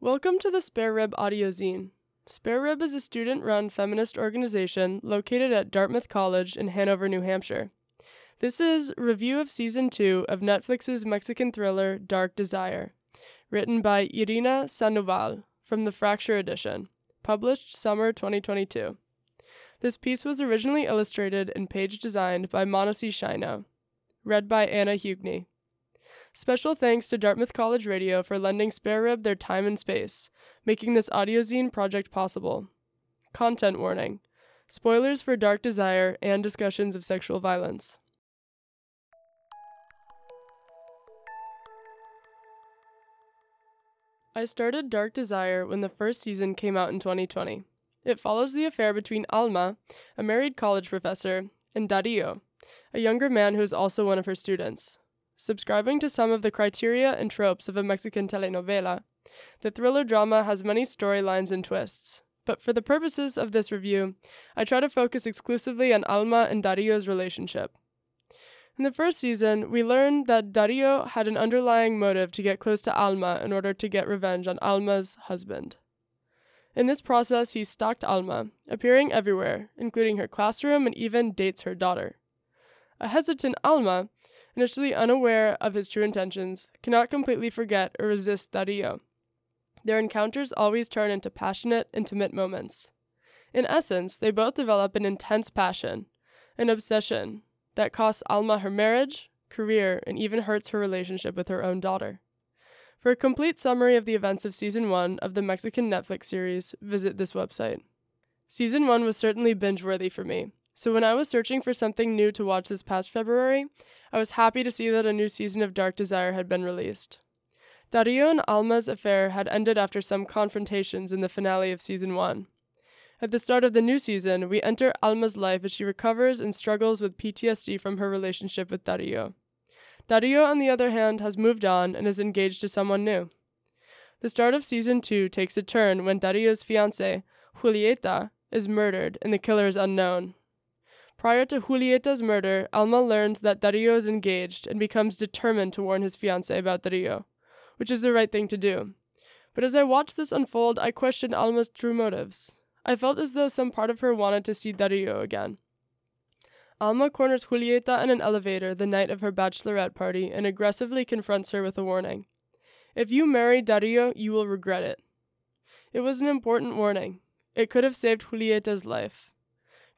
Welcome to the Spare Rib audio zine. Spare Rib is a student run feminist organization located at Dartmouth College in Hanover, New Hampshire. This is review of season 2 of Netflix's Mexican thriller Dark Desire, written by Irina Sandoval from the Fracture edition, published summer 2022. This piece was originally illustrated and page designed by Maanasi Shyno, read by Anna Hugney. Special thanks to Dartmouth College Radio for lending Spare Rib their time and space, making this audiozine project possible. Content warning spoilers for Dark Desire and discussions of sexual violence. I started Dark Desire when the first season came out in 2020. It follows the affair between Alma, a married college professor, and Dario, a younger man who is also one of her students. Subscribing to some of the criteria and tropes of a Mexican telenovela, the thriller drama has many storylines and twists. But for the purposes of this review, I try to focus exclusively on Alma and Dario's relationship. In the first season, we learned that Dario had an underlying motive to get close to Alma in order to get revenge on Alma's husband. In this process, he stalked Alma, appearing everywhere, including her classroom and even dates her daughter. A hesitant Alma initially unaware of his true intentions, cannot completely forget or resist Dario. Their encounters always turn into passionate, intimate moments. In essence, they both develop an intense passion, an obsession, that costs Alma her marriage, career, and even hurts her relationship with her own daughter. For a complete summary of the events of Season 1 of the Mexican Netflix series, visit this website. Season 1 was certainly binge worthy for me, so when I was searching for something new to watch this past February, I was happy to see that a new season of Dark Desire had been released. Dario and Alma's affair had ended after some confrontations in the finale of season 1. At the start of the new season, we enter Alma's life as she recovers and struggles with PTSD from her relationship with Dario. Dario, on the other hand, has moved on and is engaged to someone new. The start of season 2 takes a turn when Dario's fiancée, Julieta, is murdered and the killer is unknown. Prior to Julieta's murder, Alma learns that Dario is engaged and becomes determined to warn his fiancé about Dario, which is the right thing to do. But as I watched this unfold, I questioned Alma's true motives. I felt as though some part of her wanted to see Dario again. Alma corners Julieta in an elevator the night of her bachelorette party and aggressively confronts her with a warning. If you marry Dario, you will regret it. It was an important warning. It could have saved Julieta's life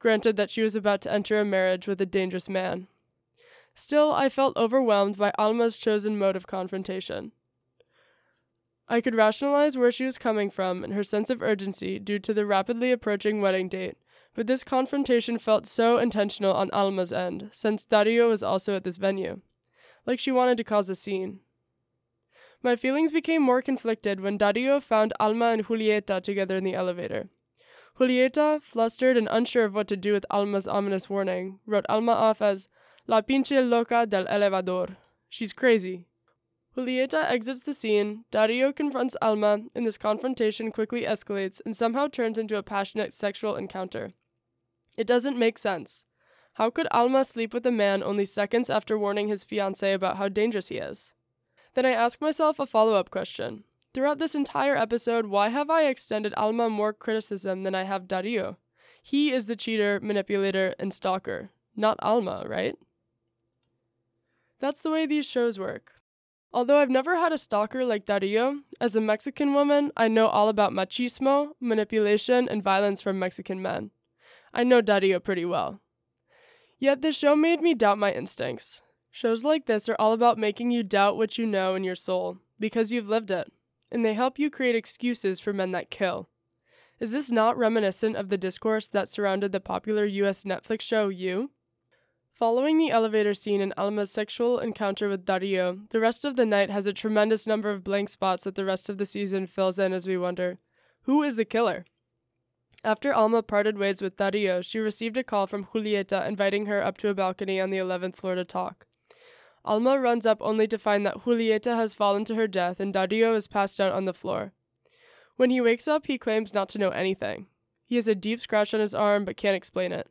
granted that she was about to enter a marriage with a dangerous man. Still, I felt overwhelmed by Alma's chosen mode of confrontation. I could rationalize where she was coming from and her sense of urgency due to the rapidly approaching wedding date, but this confrontation felt so intentional on Alma's end, since Dario was also at this venue. Like she wanted to cause a scene. My feelings became more conflicted when Dario found Alma and Julieta together in the elevator. Julieta, flustered and unsure of what to do with Alma's ominous warning, wrote Alma off as La pinche loca del elevador. She's crazy. Julieta exits the scene, Dario confronts Alma, and this confrontation quickly escalates and somehow turns into a passionate sexual encounter. It doesn't make sense. How could Alma sleep with a man only seconds after warning his fiancée about how dangerous he is? Then I ask myself a follow up question Throughout this entire episode, why have I extended Alma more criticism than I have Dario? He is the cheater, manipulator, and stalker, not Alma, right? That's the way these shows work. Although I've never had a stalker like Dario, as a Mexican woman, I know all about machismo, manipulation, and violence from Mexican men. I know Dario pretty well. Yet this show made me doubt my instincts. Shows like this are all about making you doubt what you know in your soul, because you've lived it and they help you create excuses for men that kill. Is this not reminiscent of the discourse that surrounded the popular US Netflix show You? Following the elevator scene and Alma's sexual encounter with Dario, the rest of the night has a tremendous number of blank spots that the rest of the season fills in as we wonder who is the killer? After Alma parted ways with Dario, she received a call from Julieta inviting her up to a balcony on the 11th floor to talk. Alma runs up only to find that Julieta has fallen to her death and Dario is passed out on the floor. When he wakes up, he claims not to know anything. He has a deep scratch on his arm but can't explain it.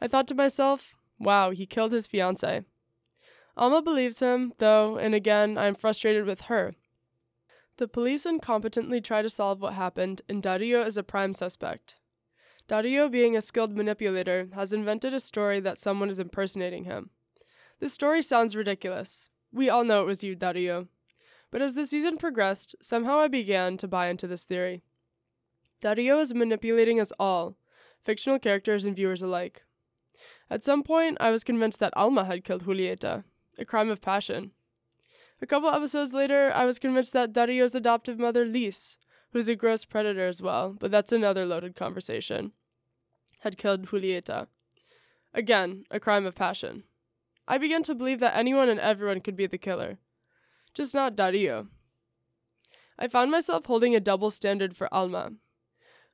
I thought to myself, wow, he killed his fiancée. Alma believes him, though, and again, I am frustrated with her. The police incompetently try to solve what happened, and Dario is a prime suspect. Dario, being a skilled manipulator, has invented a story that someone is impersonating him. This story sounds ridiculous. We all know it was you, Dario. But as the season progressed, somehow I began to buy into this theory. Dario is manipulating us all, fictional characters and viewers alike. At some point, I was convinced that Alma had killed Julieta, a crime of passion. A couple episodes later, I was convinced that Dario's adoptive mother, Lise, who's a gross predator as well, but that's another loaded conversation, had killed Julieta. Again, a crime of passion. I began to believe that anyone and everyone could be the killer, just not Dario. I found myself holding a double standard for Alma.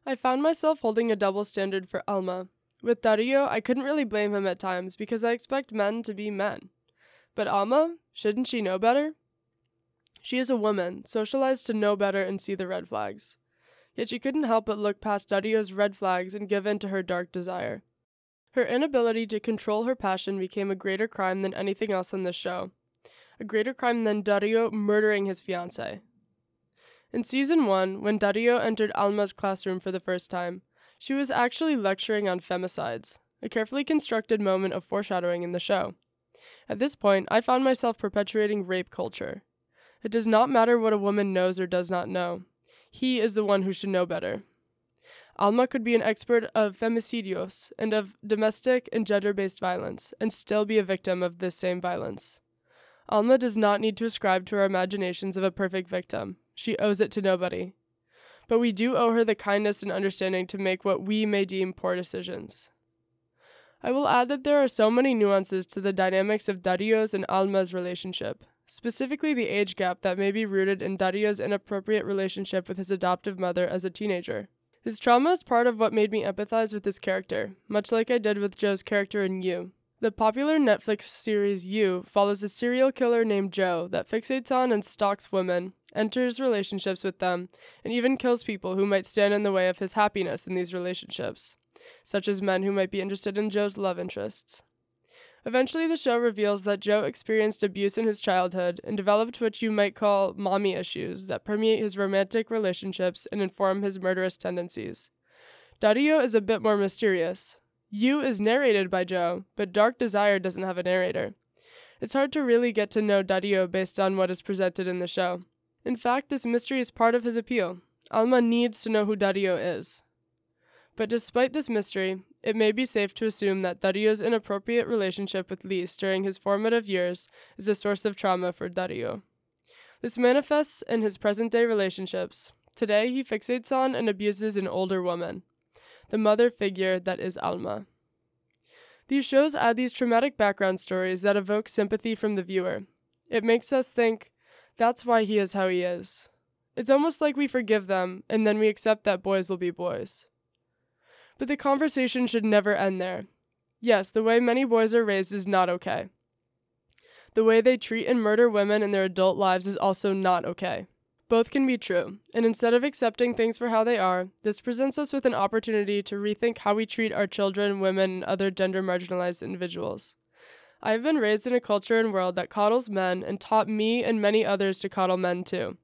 I found myself holding a double standard for Alma. With Dario, I couldn't really blame him at times because I expect men to be men. But Alma, shouldn't she know better? She is a woman, socialized to know better and see the red flags. Yet she couldn't help but look past Dario's red flags and give in to her dark desire. Her inability to control her passion became a greater crime than anything else in this show. A greater crime than Dario murdering his fiancée. In season 1, when Dario entered Alma's classroom for the first time, she was actually lecturing on femicides, a carefully constructed moment of foreshadowing in the show. At this point, I found myself perpetuating rape culture. It does not matter what a woman knows or does not know. He is the one who should know better. Alma could be an expert of femicidios and of domestic and gender based violence and still be a victim of this same violence. Alma does not need to ascribe to our imaginations of a perfect victim. She owes it to nobody. But we do owe her the kindness and understanding to make what we may deem poor decisions. I will add that there are so many nuances to the dynamics of Dario's and Alma's relationship, specifically the age gap that may be rooted in Dario's inappropriate relationship with his adoptive mother as a teenager. His trauma is part of what made me empathize with his character, much like I did with Joe's character in You. The popular Netflix series You follows a serial killer named Joe that fixates on and stalks women, enters relationships with them, and even kills people who might stand in the way of his happiness in these relationships such as men who might be interested in Joe's love interests. Eventually, the show reveals that Joe experienced abuse in his childhood and developed what you might call mommy issues that permeate his romantic relationships and inform his murderous tendencies. Dario is a bit more mysterious. You is narrated by Joe, but Dark Desire doesn't have a narrator. It's hard to really get to know Dario based on what is presented in the show. In fact, this mystery is part of his appeal. Alma needs to know who Dario is. But despite this mystery, it may be safe to assume that Dario's inappropriate relationship with Lise during his formative years is a source of trauma for Dario. This manifests in his present day relationships. Today, he fixates on and abuses an older woman, the mother figure that is Alma. These shows add these traumatic background stories that evoke sympathy from the viewer. It makes us think, that's why he is how he is. It's almost like we forgive them, and then we accept that boys will be boys. But the conversation should never end there. Yes, the way many boys are raised is not okay. The way they treat and murder women in their adult lives is also not okay. Both can be true, and instead of accepting things for how they are, this presents us with an opportunity to rethink how we treat our children, women, and other gender marginalized individuals. I have been raised in a culture and world that coddles men and taught me and many others to coddle men too.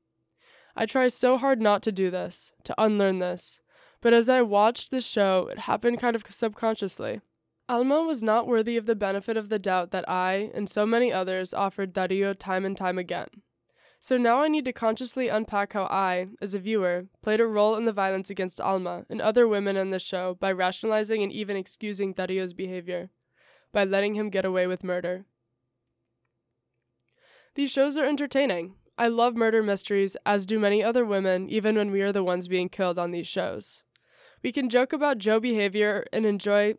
I try so hard not to do this, to unlearn this, but as I watched the show, it happened kind of subconsciously. Alma was not worthy of the benefit of the doubt that I, and so many others, offered Dario time and time again. So now I need to consciously unpack how I, as a viewer, played a role in the violence against Alma and other women in the show by rationalizing and even excusing Dario's behavior, by letting him get away with murder. These shows are entertaining. I love murder mysteries, as do many other women, even when we are the ones being killed on these shows. We can joke about Joe behavior and enjoy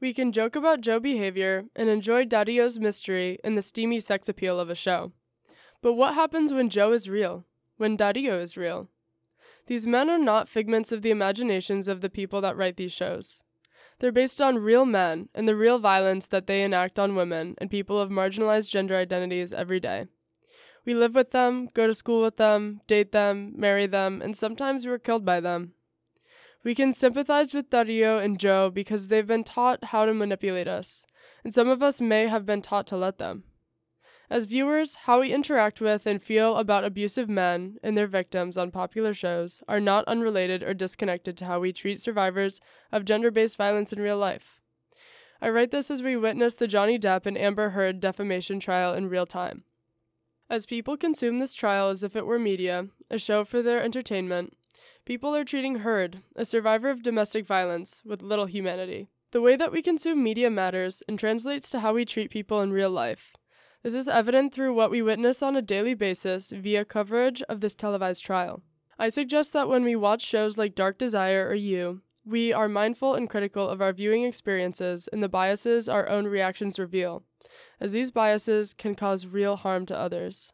we can joke about Joe behavior and enjoy Dario's mystery and the steamy sex appeal of a show. But what happens when Joe is real? When Dario is real? These men are not figments of the imaginations of the people that write these shows. They're based on real men and the real violence that they enact on women and people of marginalized gender identities every day. We live with them, go to school with them, date them, marry them, and sometimes we're killed by them. We can sympathize with Dario and Joe because they've been taught how to manipulate us, and some of us may have been taught to let them. As viewers, how we interact with and feel about abusive men and their victims on popular shows are not unrelated or disconnected to how we treat survivors of gender based violence in real life. I write this as we witness the Johnny Depp and Amber Heard defamation trial in real time. As people consume this trial as if it were media, a show for their entertainment, people are treating Heard, a survivor of domestic violence, with little humanity. The way that we consume media matters and translates to how we treat people in real life. This is evident through what we witness on a daily basis via coverage of this televised trial. I suggest that when we watch shows like Dark Desire or You, we are mindful and critical of our viewing experiences and the biases our own reactions reveal, as these biases can cause real harm to others.